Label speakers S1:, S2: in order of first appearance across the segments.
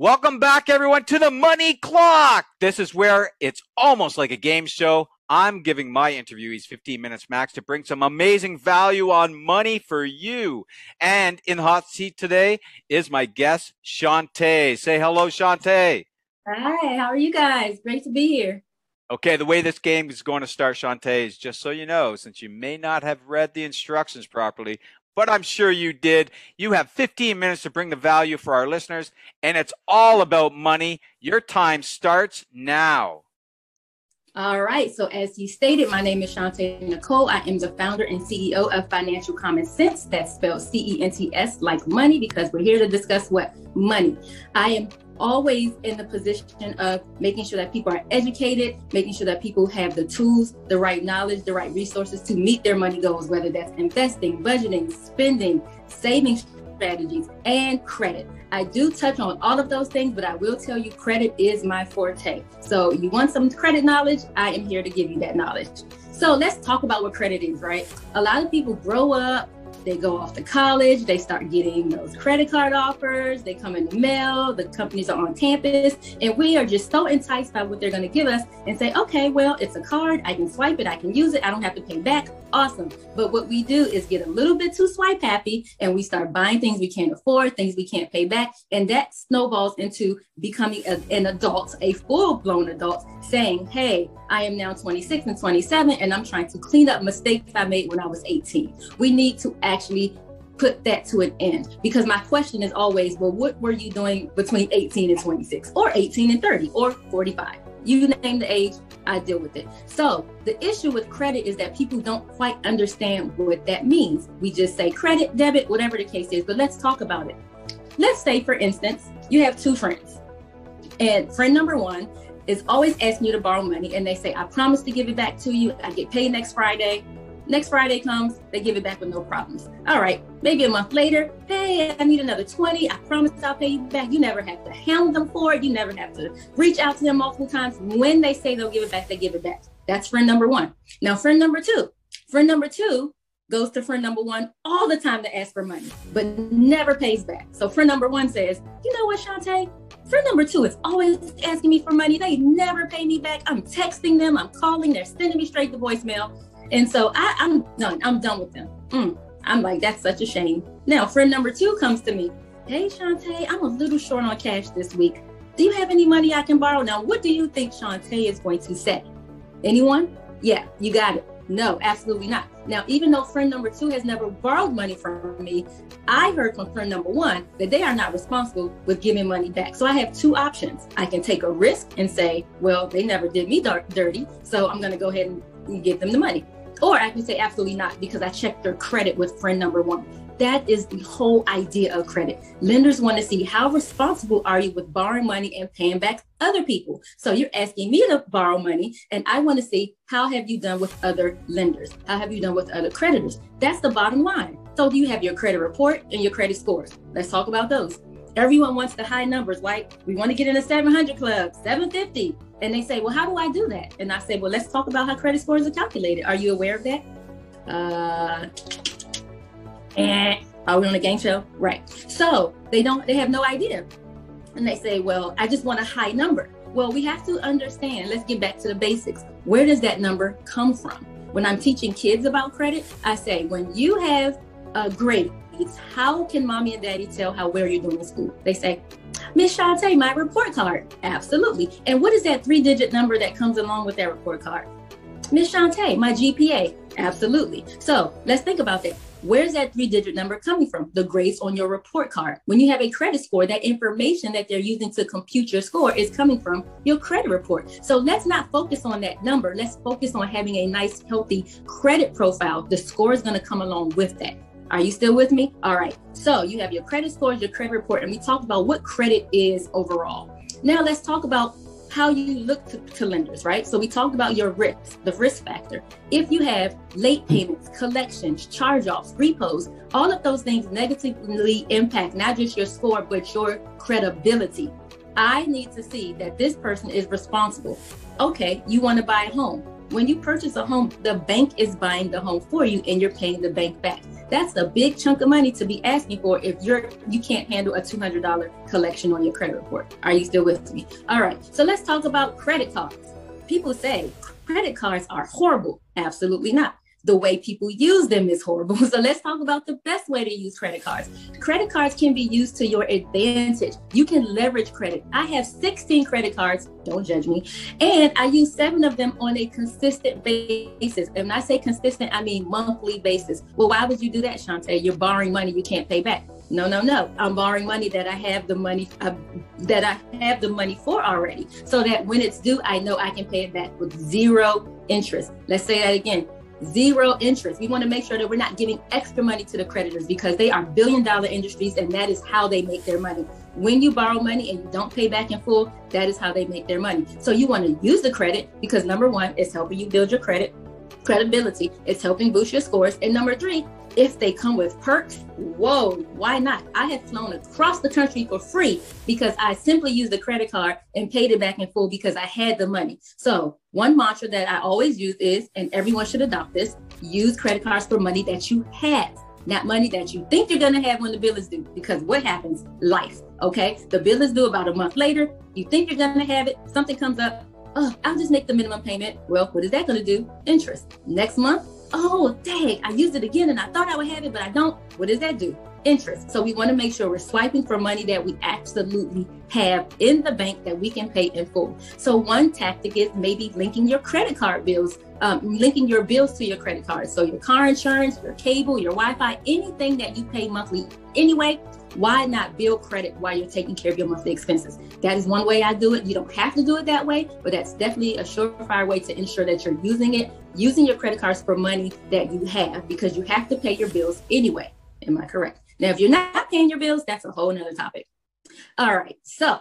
S1: Welcome back, everyone, to the Money Clock. This is where it's almost like a game show. I'm giving my interviewees 15 minutes max to bring some amazing value on money for you. And in the hot seat today is my guest, Shanté. Say hello, Shanté.
S2: Hi, how are you guys? Great to be here.
S1: Okay, the way this game is going to start, Shanté, is just so you know, since you may not have read the instructions properly, but I'm sure you did. You have 15 minutes to bring the value for our listeners, and it's all about money. Your time starts now.
S2: All right. So, as you stated, my name is Shanté Nicole. I am the founder and CEO of Financial Common Cents. That's spelled C E N T S, like money, because we're here to discuss what money. I am always in the position of making sure that people are educated, making sure that people have the tools, the right knowledge, the right resources to meet their money goals, whether that's investing, budgeting, spending, saving strategies, and credit. I do touch on all of those things, but I will tell you credit is my forte. So you want some credit knowledge? I am here to give you that knowledge. So let's talk about what credit is, right? A lot of people grow up they go off to college, they start getting those credit card offers, they come in the mail, the companies are on campus, and we are just so enticed by what they're going to give us and say, okay, well, it's a card, I can swipe it, I can use it, I don't have to pay back. Awesome. But what we do is get a little bit too swipe happy and we start buying things we can't afford, things we can't pay back, and that snowballs into becoming a, an adult, a full blown adult, saying, hey, I am now 26 and 27, and I'm trying to clean up mistakes I made when I was 18. We need to actually put that to an end because my question is always, well, what were you doing between 18 and 26, or 18 and 30, or 45? You name the age, I deal with it. So the issue with credit is that people don't quite understand what that means. We just say credit, debit, whatever the case is, but let's talk about it. Let's say, for instance, you have two friends, and friend number one is always asking you to borrow money and they say, I promise to give it back to you. I get paid next Friday. Next Friday comes, they give it back with no problems. All right, maybe a month later, hey, I need another 20. I promise I'll pay you back. You never have to hound them for it. You never have to reach out to them multiple times. When they say they'll give it back, they give it back. That's friend number one. Now, friend number two. Friend number two goes to friend number one all the time to ask for money, but never pays back. So friend number one says, you know what, Shanté? Friend number two is always asking me for money. They never pay me back. I'm texting them, I'm calling, they're sending me straight to voicemail. And so I, am done. I'm done with them. Mm. I'm like, that's such a shame. Now, friend number two comes to me. Hey, Shanté, I'm a little short on cash this week. Do you have any money I can borrow? Now, what do you think Shanté is going to say? Anyone? Yeah, you got it. No, absolutely not. Now, even though friend number two has never borrowed money from me, I heard from friend number one that they are not responsible with giving money back. So I have two options. I can take a risk and say, well, they never did me dark, dirty, so I'm going to go ahead and give them the money. Or I can say absolutely not because I checked their credit with friend number one. That is the whole idea of credit. Lenders want to see how responsible are you with borrowing money and paying back other people. So you're asking me to borrow money, and I want to see how have you done with other lenders? How have you done with other creditors? That's the bottom line. So do you have your credit report and your credit scores? Let's talk about those. Everyone wants the high numbers, right? We want to get in a 700 club, 750. And they say, well, how do I do that? And I say, well, let's talk about how credit scores are calculated. Are you aware of that? Uh, and are we on a game show? Right. So they don't, they have no idea. And they say, well, I just want a high number. Well, we have to understand, let's get back to the basics. Where does that number come from? When I'm teaching kids about credit, I say, when you have a grade, how can mommy and daddy tell how well you're doing in school? They say, Miss Shanté, my report card. Absolutely. And what is that three digit number that comes along with that report card? Miss Shanté, my GPA. Absolutely. So let's think about that. Where's that three digit number coming from? The grades on your report card. When you have a credit score, that information that they're using to compute your score is coming from your credit report. So let's not focus on that number. Let's focus on having a nice, healthy credit profile. The score is going to come along with that. Are you still with me? All right. So you have your credit scores, your credit report, and we talked about what credit is overall. Now let's talk about how you look to, to, lenders, right? So we talked about your risk, the risk factor. If you have late payments, collections, charge offs, repos, all of those things negatively impact not just your score, but your credibility. I need to see that this person is responsible. Okay, you want to buy a home. When you purchase a home, the bank is buying the home for you and you're paying the bank back. That's a big chunk of money to be asking for if you're you can't handle a $200 collection on your credit report. Are you still with me? All right. So let's talk about credit cards. People say credit cards are horrible. Absolutely not the way people use them is horrible. So let's talk about the best way to use credit cards. Credit cards can be used to your advantage. You can leverage credit. I have 16 credit cards, don't judge me, and I use seven of them on a consistent basis. And when I say consistent, I mean monthly basis. Well, why would you do that, Shanté? You're borrowing money you can't pay back. No, no, no. I'm borrowing money that I have the money uh, that I have the money for already, so that when it's due, I know I can pay it back with zero interest. Let's say that again zero interest. We want to make sure that we're not giving extra money to the creditors because they are billion dollar industries and that is how they make their money. When you borrow money and you don't pay back in full, that is how they make their money. So you want to use the credit because number one, it's helping you build your credit credibility. It's helping boost your scores. And number three, if they come with perks, whoa, why not? I have flown across the country for free because I simply used the credit card and paid it back in full because I had the money. So, one mantra that I always use is, and everyone should adopt this use credit cards for money that you have, not money that you think you're going to have when the bill is due. Because what happens? Life. Okay. The bill is due about a month later. You think you're going to have it, something comes up. Oh, I'll just make the minimum payment. Well, what is that going to do? Interest. Next month, oh, dang, I used it again and I thought I would have it, but I don't. What does that do? Interest. So we want to make sure we're swiping for money that we absolutely have in the bank that we can pay in full. So one tactic is maybe linking your credit card bills, um, linking your bills to your credit card. So your car insurance, your cable, your Wi-Fi, anything that you pay monthly anyway, why not build credit while you're taking care of your monthly expenses? That is one way I do it. You don't have to do it that way, but that's definitely a surefire way to ensure that you're using it, using your credit cards for money that you have because you have to pay your bills anyway. Am I correct? Now, if you're not paying your bills, that's a whole nother topic. All right. So,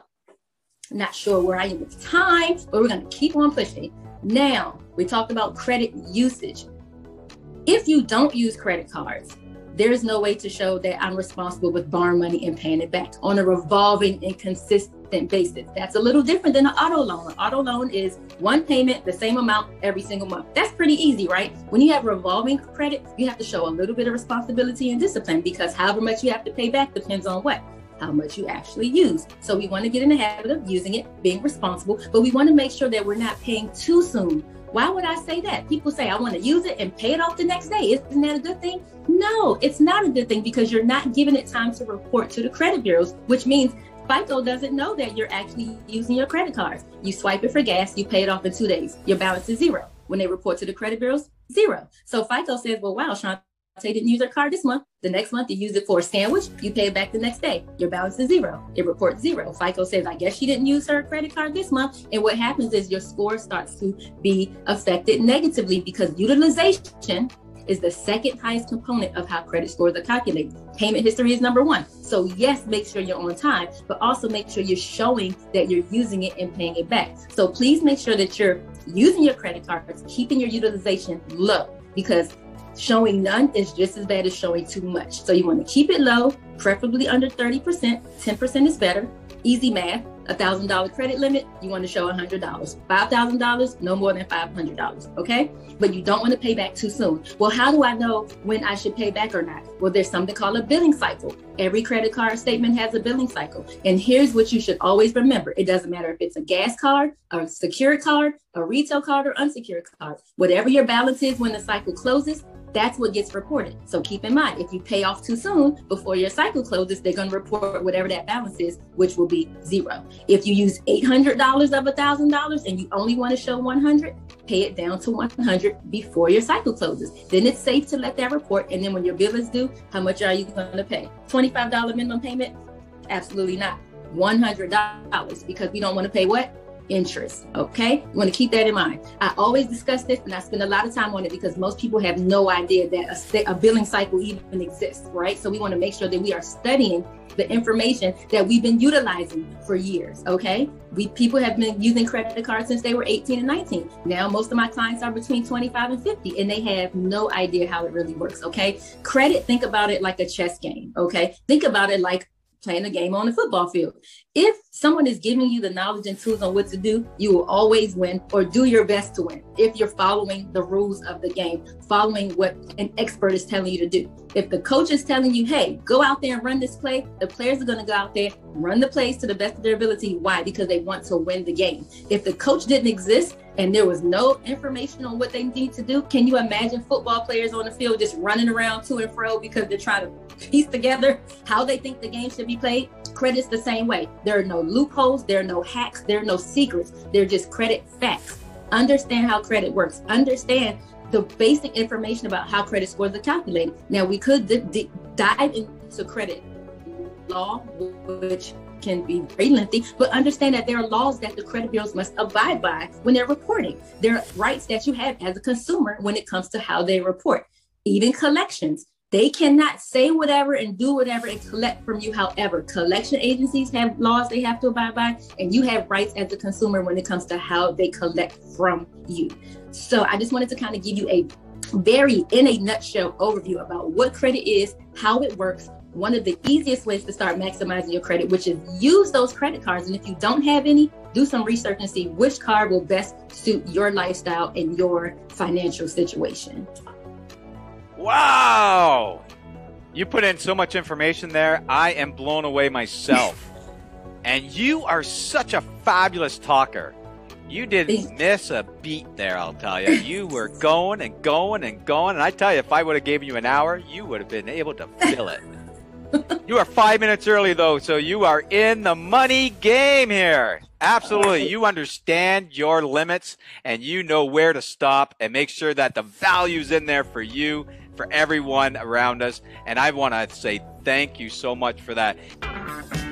S2: not sure where I am with time, but we're going to keep on pushing. Now, we talked about credit usage. If you don't use credit cards, there is no way to show that I'm responsible with borrowing money and paying it back on a revolving and consistent basis. That's a little different than an auto loan. An auto loan is one payment, the same amount every single month. That's pretty easy, right? When you have revolving credit, you have to show a little bit of responsibility and discipline because however much you have to pay back depends on what? how much you actually use. So we want to get in the habit of using it, being responsible, but we want to make sure that we're not paying too soon why would I say that? People say, I want to use it and pay it off the next day. Isn't that a good thing? No, it's not a good thing because you're not giving it time to report to the credit bureaus, which means FICO doesn't know that you're actually using your credit cards. You swipe it for gas, you pay it off in two days. Your balance is zero. When they report to the credit bureaus, zero. So FICO says, well, wow, Sean, Say didn't use their card this month. The next month you use it for a sandwich, you pay it back the next day. Your balance is zero. It reports zero. FICO says, I guess she didn't use her credit card this month. And what happens is your score starts to be affected negatively because utilization is the second highest component of how credit scores are calculated. Payment history is number one. So, yes, make sure you're on time, but also make sure you're showing that you're using it and paying it back. So, please make sure that you're using your credit cards, keeping your utilization low because Showing none is just as bad as showing too much. So you want to keep it low, preferably under 30%. 10% is better. Easy math. A thousand dollar credit limit, you want to show a hundred dollars. Five thousand dollars, no more than five hundred dollars. Okay, but you don't want to pay back too soon. Well, how do I know when I should pay back or not? Well, there's something called a billing cycle. Every credit card statement has a billing cycle, and here's what you should always remember: it doesn't matter if it's a gas card, a secured card, a retail card, or unsecured card. Whatever your balance is when the cycle closes, that's what gets reported. So keep in mind, if you pay off too soon before your cycle closes, they're going to report whatever that balance is, which will be zero. If you use $800 of $1,000 and you only want to show 100, pay it down to 100 before your cycle closes. Then it's safe to let that report. And then when your bill is due, how much are you going to pay? $25 minimum payment? Absolutely not. $100 because we don't want to pay what? Interest. Okay, you want to keep that in mind. I always discuss this, and I spend a lot of time on it because most people have no idea that a, a billing cycle even exists, right? So we want to make sure that we are studying the information that we've been utilizing for years. Okay, we people have been using credit cards since they were 18 and 19. Now most of my clients are between 25 and 50, and they have no idea how it really works. Okay, credit. Think about it like a chess game. Okay, think about it like playing a game on the football field. If someone is giving you the knowledge and tools on what to do, you will always win or do your best to win if you're following the rules of the game, following what an expert is telling you to do. If the coach is telling you, hey, go out there and run this play, the players are going to go out there, run the plays to the best of their ability. Why? Because they want to win the game. If the coach didn't exist, and there was no information on what they need to do. Can you imagine football players on the field just running around to and fro because they're trying to piece together how they think the game should be played? Credit's the same way. There are no loopholes, there are no hacks, there are no secrets. They're just credit facts. Understand how credit works. Understand the basic information about how credit scores are calculated. Now, we could d- d- dive into credit law, which can be very lengthy, but understand that there are laws that the credit bureaus must abide by when they're reporting. There are rights that you have as a consumer when it comes to how they report. Even collections, they cannot say whatever and do whatever and collect from you. However, collection agencies have laws they have to abide by, and you have rights as a consumer when it comes to how they collect from you. So I just wanted to kind of give you a very, in a nutshell, overview about what credit is, how it works, one of the easiest ways to start maximizing your credit, which is use those credit cards. And if you don't have any, do some research and see which card will best suit your lifestyle and your financial situation.
S1: Wow. You put in so much information there. I am blown away myself. and you are such a fabulous talker. You didn't miss a beat there, I'll tell you. You were going and going and going. And I tell you, if I would have given you an hour, you would have been able to fill it you are five minutes early though, so you are in the money game here. Absolutely. You understand your limits and you know where to stop and make sure that the value's in there for you, for everyone around us. And I want to say thank you so much for that.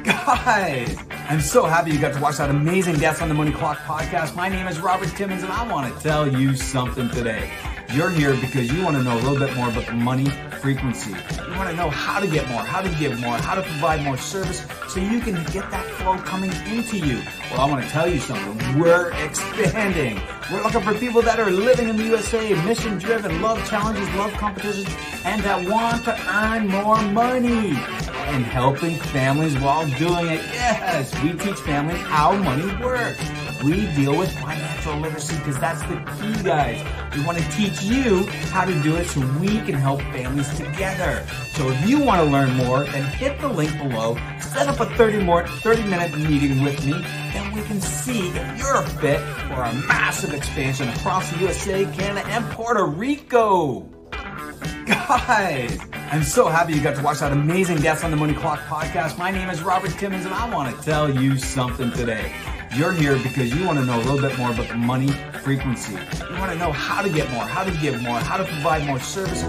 S3: Guys, I'm so happy you got to watch that amazing Guest on the Money Clock podcast. My name is Robert Timmons and I want to tell you something today. You're here because you want to know a little bit more about the money frequency. You want to know how to get more, how to give more, how to provide more service so you can get that flow coming into you. Well, I want to tell you something. We're expanding. We're looking for people that are living in the USA, mission driven, love challenges, love competitions, and that want to earn more money and helping families while doing it. Yes, we teach families how money works. We deal with financial literacy because that's the key, guys. We want to teach you how to do it so we can help families together. So if you want to learn more, then hit the link below, set up a 30 more 30 minute meeting with me, and we can see if you're a fit for a massive expansion across the USA, Canada, and Puerto Rico. Guys, I'm so happy you got to watch that amazing Guest on the Money Clock podcast. My name is Robert Timmons, and I want to tell you something today. You're here because you want to know a little bit more about money frequency. You want to know how to get more, how to give more, how to provide more service.